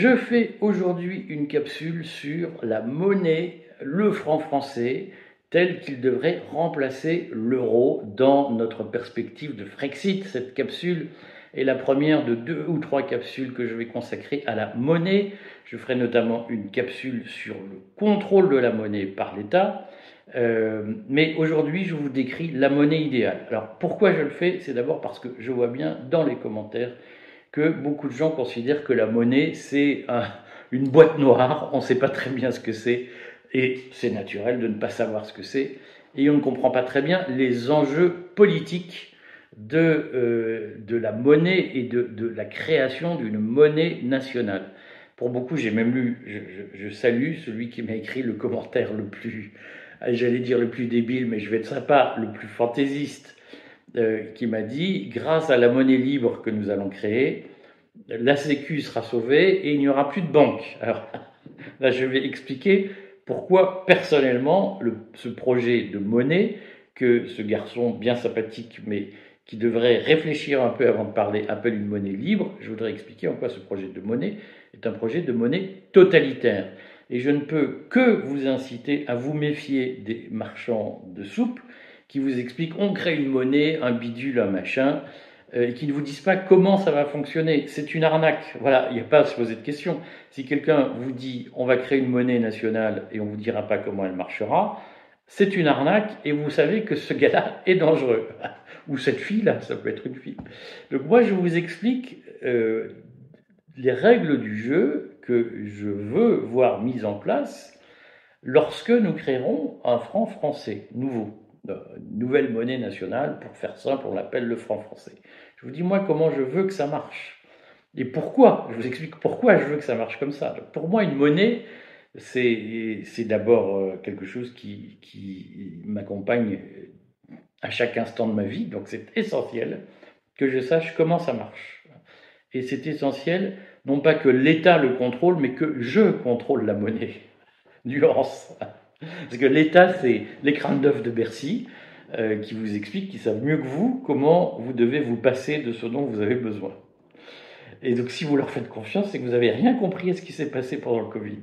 Je fais aujourd'hui une capsule sur la monnaie, le franc français, tel qu'il devrait remplacer l'euro dans notre perspective de Frexit. Cette capsule est la première de deux ou trois capsules que je vais consacrer à la monnaie. Je ferai notamment une capsule sur le contrôle de la monnaie par l'État. Euh, mais aujourd'hui, je vous décris la monnaie idéale. Alors pourquoi je le fais? C'est d'abord parce que je vois bien dans les commentaires que beaucoup de gens considèrent que la monnaie, c'est une boîte noire, on ne sait pas très bien ce que c'est, et c'est naturel de ne pas savoir ce que c'est, et on ne comprend pas très bien les enjeux politiques de, euh, de la monnaie et de, de la création d'une monnaie nationale. Pour beaucoup, j'ai même lu, je, je, salue celui qui m'a écrit le commentaire le plus, j'allais dire le plus débile, mais je vais être sympa, le plus fantaisiste, euh, qui m'a dit, grâce à la monnaie libre que nous allons créer, la Sécu sera sauvée et il n'y aura plus de banque. Alors là, je vais expliquer pourquoi personnellement ce projet de monnaie que ce garçon bien sympathique mais qui devrait réfléchir un peu avant de parler appelle une monnaie libre, je voudrais expliquer en quoi ce projet de monnaie est un projet de monnaie totalitaire. Et je ne peux que vous inciter à vous méfier des marchands de soupe qui vous expliquent on crée une monnaie, un bidule, un machin, euh, et qui ne vous disent pas comment ça va fonctionner. C'est une arnaque. Voilà, il n'y a pas à se poser de questions. Si quelqu'un vous dit on va créer une monnaie nationale et on ne vous dira pas comment elle marchera, c'est une arnaque et vous savez que ce gars-là est dangereux. Ou cette fille-là, ça peut être une fille. Donc moi, je vous explique euh, les règles du jeu que je veux voir mises en place lorsque nous créerons un franc français nouveau nouvelle monnaie nationale, pour faire simple, on l'appelle le franc français. Je vous dis moi comment je veux que ça marche. Et pourquoi? Je vous explique pourquoi je veux que ça marche comme ça. Pour moi, une monnaie, c'est d'abord euh, quelque chose qui, qui m'accompagne à chaque instant de ma vie, donc c'est essentiel que je sache comment ça marche. Et c'est essentiel, non pas que l'État le contrôle, mais que je contrôle la monnaie. Nuance. Parce que l'État, c'est l'écran d'œuf de Bercy euh, qui vous explique, qui savent mieux que vous comment vous devez vous passer de ce dont vous avez besoin. Et donc, si vous leur faites confiance, c'est que vous n'avez rien compris à ce qui s'est passé pendant le Covid.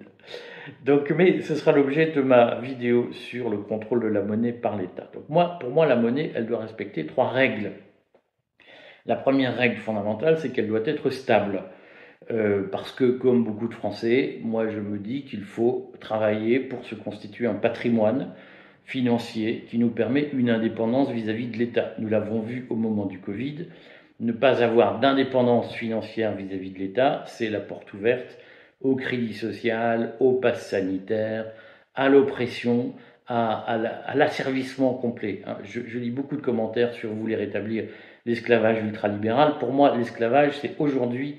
Donc, mais ce sera l'objet de ma vidéo sur le contrôle de la monnaie par l'État. Donc, moi, pour moi, la monnaie, elle doit respecter trois règles. La première règle fondamentale, c'est qu'elle doit être stable. Euh, parce que, comme beaucoup de Français, moi je me dis qu'il faut travailler pour se constituer un patrimoine financier qui nous permet une indépendance vis-à-vis de l'État. Nous l'avons vu au moment du Covid. Ne pas avoir d'indépendance financière vis-à-vis de l'État, c'est la porte ouverte au crédit social, au pass sanitaire, à l'oppression, à, l'asservissement complet. Hein. Je, je, lis beaucoup de commentaires sur vous voulez rétablir l'esclavage ultralibéral. Pour moi, l'esclavage, c'est aujourd'hui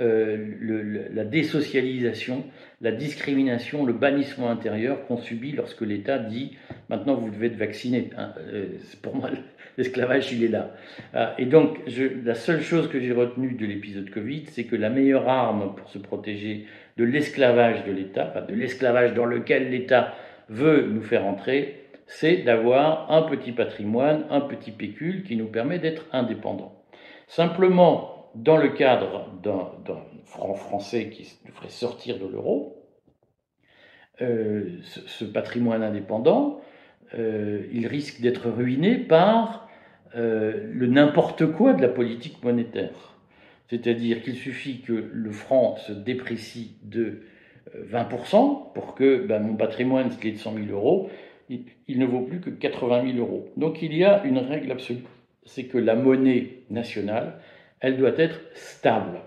euh, la désocialisation, la discrimination, le bannissement intérieur qu'on subit lorsque l'État dit maintenant vous devez être vacciné. Hein, euh, pour moi, l'esclavage, il est là. Ah, et donc, la seule chose que j'ai retenue de l'épisode Covid, c'est que la meilleure arme pour se protéger de l'esclavage de l'État, enfin de l'esclavage dans lequel l'État veut nous faire entrer, c'est d'avoir un petit patrimoine, un petit pécule qui nous permet d'être indépendants. Simplement, dans le cadre d'un franc français qui devrait sortir de l'euro, euh, ce, patrimoine indépendant, euh, il risque d'être ruiné par euh, le n'importe quoi de la politique monétaire. C'est-à-dire qu'il suffit que le franc se déprécie de 20% pour que ben, mon patrimoine, qui est de 100 000 euros, il, ne vaut plus que 80 000 euros. Donc il y a une règle absolue, c'est que la monnaie nationale elle doit être stable.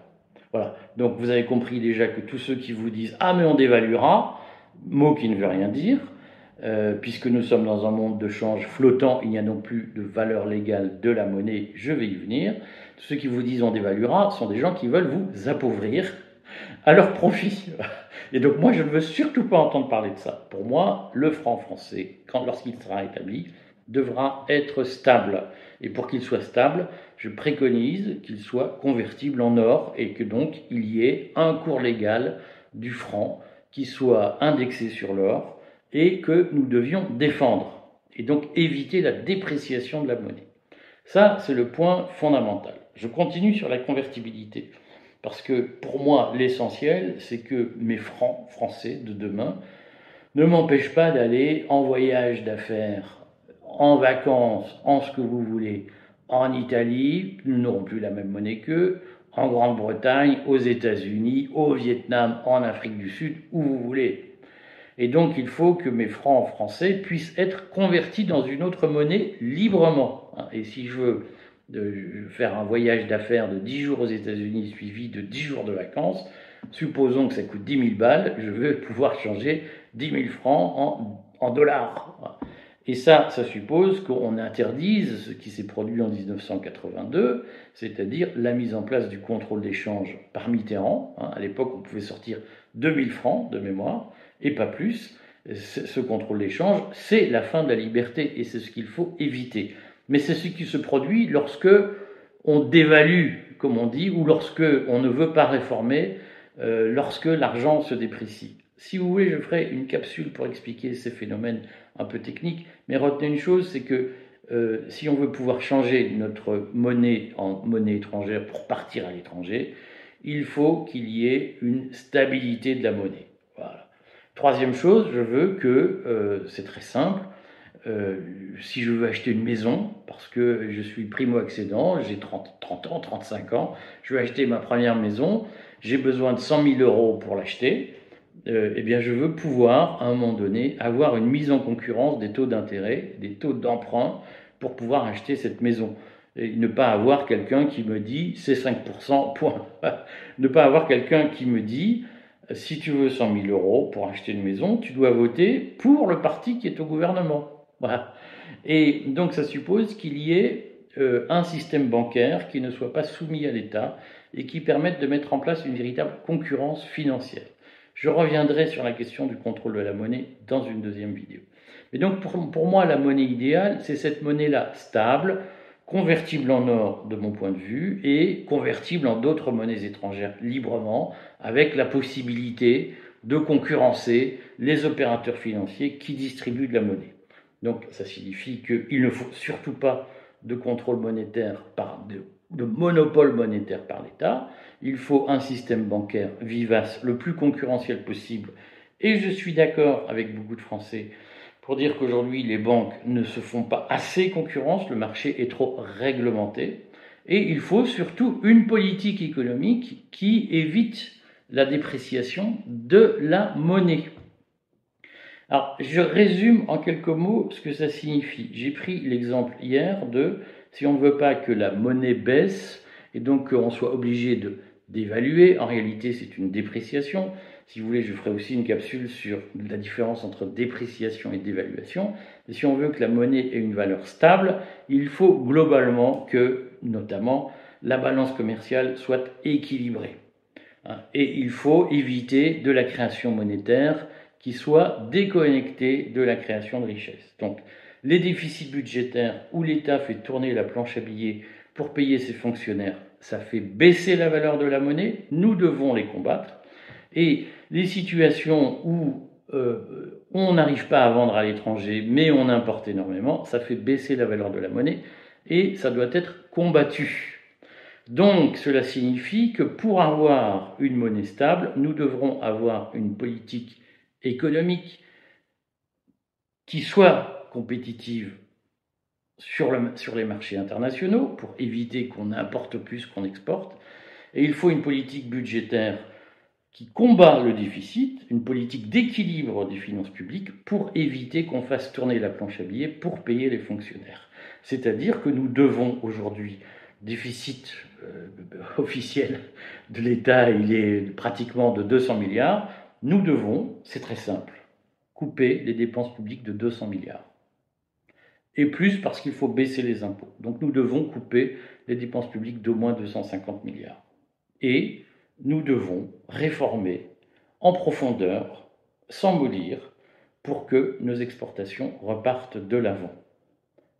Voilà. Donc vous avez compris déjà que tous ceux qui vous disent Ah, mais on dévaluera, mot qui ne veut rien dire, euh, puisque nous sommes dans un monde de change flottant, il n'y a non plus de valeur légale de la monnaie, je vais y venir. Tous ceux qui vous disent on dévaluera sont des gens qui veulent vous appauvrir à leur profit. Et donc moi, je ne veux surtout pas entendre parler de ça. Pour moi, le franc français, lorsqu'il sera établi, devra être stable. Et pour qu'il soit stable, je préconise qu'il soit convertible en or et que donc il y ait un cours légal du franc qui soit indexé sur l'or et que nous devions défendre et donc éviter la dépréciation de la monnaie. Ça, c'est le point fondamental. Je continue sur la convertibilité. Parce que pour moi, l'essentiel, c'est que mes francs français de demain ne m'empêchent pas d'aller en voyage d'affaires, en vacances, en ce que vous voulez, en Italie, nous n'aurons plus la même monnaie qu'eux, en Grande-Bretagne, aux États-Unis, au Vietnam, en Afrique du Sud, où vous voulez. Et donc il faut que mes francs français puissent être convertis dans une autre monnaie librement. Et si je veux faire un voyage d'affaires de 10 jours aux États-Unis suivi de 10 jours de vacances, supposons que ça coûte 10 000 balles, je veux pouvoir changer 10 000 francs en dollars. Et ça, ça suppose qu'on interdise ce qui s'est produit en 1982, c'est-à-dire la mise en place du contrôle d'échange par Mitterrand. Hein. à l'époque, on pouvait sortir 2000 francs de mémoire, et pas plus. Ce contrôle d'échange, c'est la fin de la liberté, et c'est ce qu'il faut éviter. Mais c'est ce qui se produit lorsque on dévalue, comme on dit, ou lorsque on ne veut pas réformer, euh, lorsque l'argent se déprécie. Si vous voulez, je ferai une capsule pour expliquer ces phénomènes un peu techniques, mais retenez une chose, c'est que euh, si on veut pouvoir changer notre monnaie en monnaie étrangère pour partir à l'étranger, il faut qu'il y ait une stabilité de la monnaie. Troisième chose, je veux que, euh, c'est très simple, euh, si je veux acheter une maison, parce que je suis primo-accédant, j'ai 30, 30 ans, 35 ans, je veux acheter ma première maison, j'ai besoin de 100 000 euros pour l'acheter, euh, eh bien, je veux pouvoir, à un moment donné, avoir une mise en concurrence des taux d'intérêt, des taux d'emprunt, pour pouvoir acheter cette maison. Et ne pas avoir quelqu'un qui me dit c'est 5%, point. ne pas avoir quelqu'un qui me dit si tu veux 100 000 euros pour acheter une maison, tu dois voter pour le parti qui est au gouvernement. Et donc ça suppose qu'il y ait euh, un système bancaire qui ne soit pas soumis à l'État et qui permette de mettre en place une véritable concurrence financière. Je reviendrai sur la question du contrôle de la monnaie dans une deuxième vidéo. Mais donc pour, moi, la monnaie idéale, c'est cette monnaie-là stable, convertible en or de mon point de vue, et convertible en d'autres monnaies étrangères librement, avec la possibilité de concurrencer les opérateurs financiers qui distribuent de la monnaie. Donc ça signifie qu'il ne faut surtout pas de contrôle monétaire par de monopole monétaire par l'État. Il faut un système bancaire vivace, le plus concurrentiel possible. Et je suis d'accord avec beaucoup de Français pour dire qu'aujourd'hui, les banques ne se font pas assez concurrence, le marché est trop réglementé. Et il faut surtout une politique économique qui évite la dépréciation de la monnaie. Alors, je résume en quelques mots ce que ça signifie. J'ai pris l'exemple hier de si on ne veut pas que la monnaie baisse et donc qu'on soit obligé de d'évaluer, en réalité c'est une dépréciation. Si vous voulez, je ferai aussi une capsule sur la différence entre dépréciation et dévaluation. Et si on veut que la monnaie ait une valeur stable, il faut globalement que, notamment, la balance commerciale soit équilibrée. Hein, et il faut éviter de la création monétaire qui soit déconnectée de la création de richesse. Donc, les déficits budgétaires où l'État fait tourner la planche à billets pour payer ses fonctionnaires, ça fait baisser la valeur de la monnaie, nous devons les combattre. Et les situations où euh, on n'arrive pas à vendre à l'étranger, mais on importe énormément, ça fait baisser la valeur de la monnaie et ça doit être combattu. Donc cela signifie que pour avoir une monnaie stable, nous devrons avoir une politique économique qui soit compétitive sur, le, sur les marchés internationaux pour éviter qu'on importe plus qu'on exporte. Et il faut une politique budgétaire qui combat le déficit, une politique d'équilibre des finances publiques pour éviter qu'on fasse tourner la planche à billets pour payer les fonctionnaires. C'est-à-dire que nous devons aujourd'hui, déficit euh, officiel de l'État, il est pratiquement de 200 milliards, nous devons, c'est très simple, couper les dépenses publiques de 200 milliards et plus parce qu'il faut baisser les impôts. Donc nous devons couper les dépenses publiques d'au moins 250 milliards. Et nous devons réformer en profondeur, sans mollir, pour que nos exportations repartent de l'avant.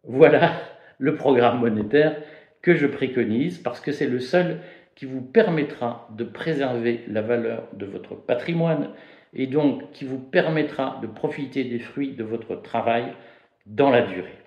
Voilà le programme monétaire que je préconise parce que c'est le seul qui vous permettra de préserver la valeur de votre patrimoine et donc qui vous permettra de profiter des fruits de votre travail dans la durée.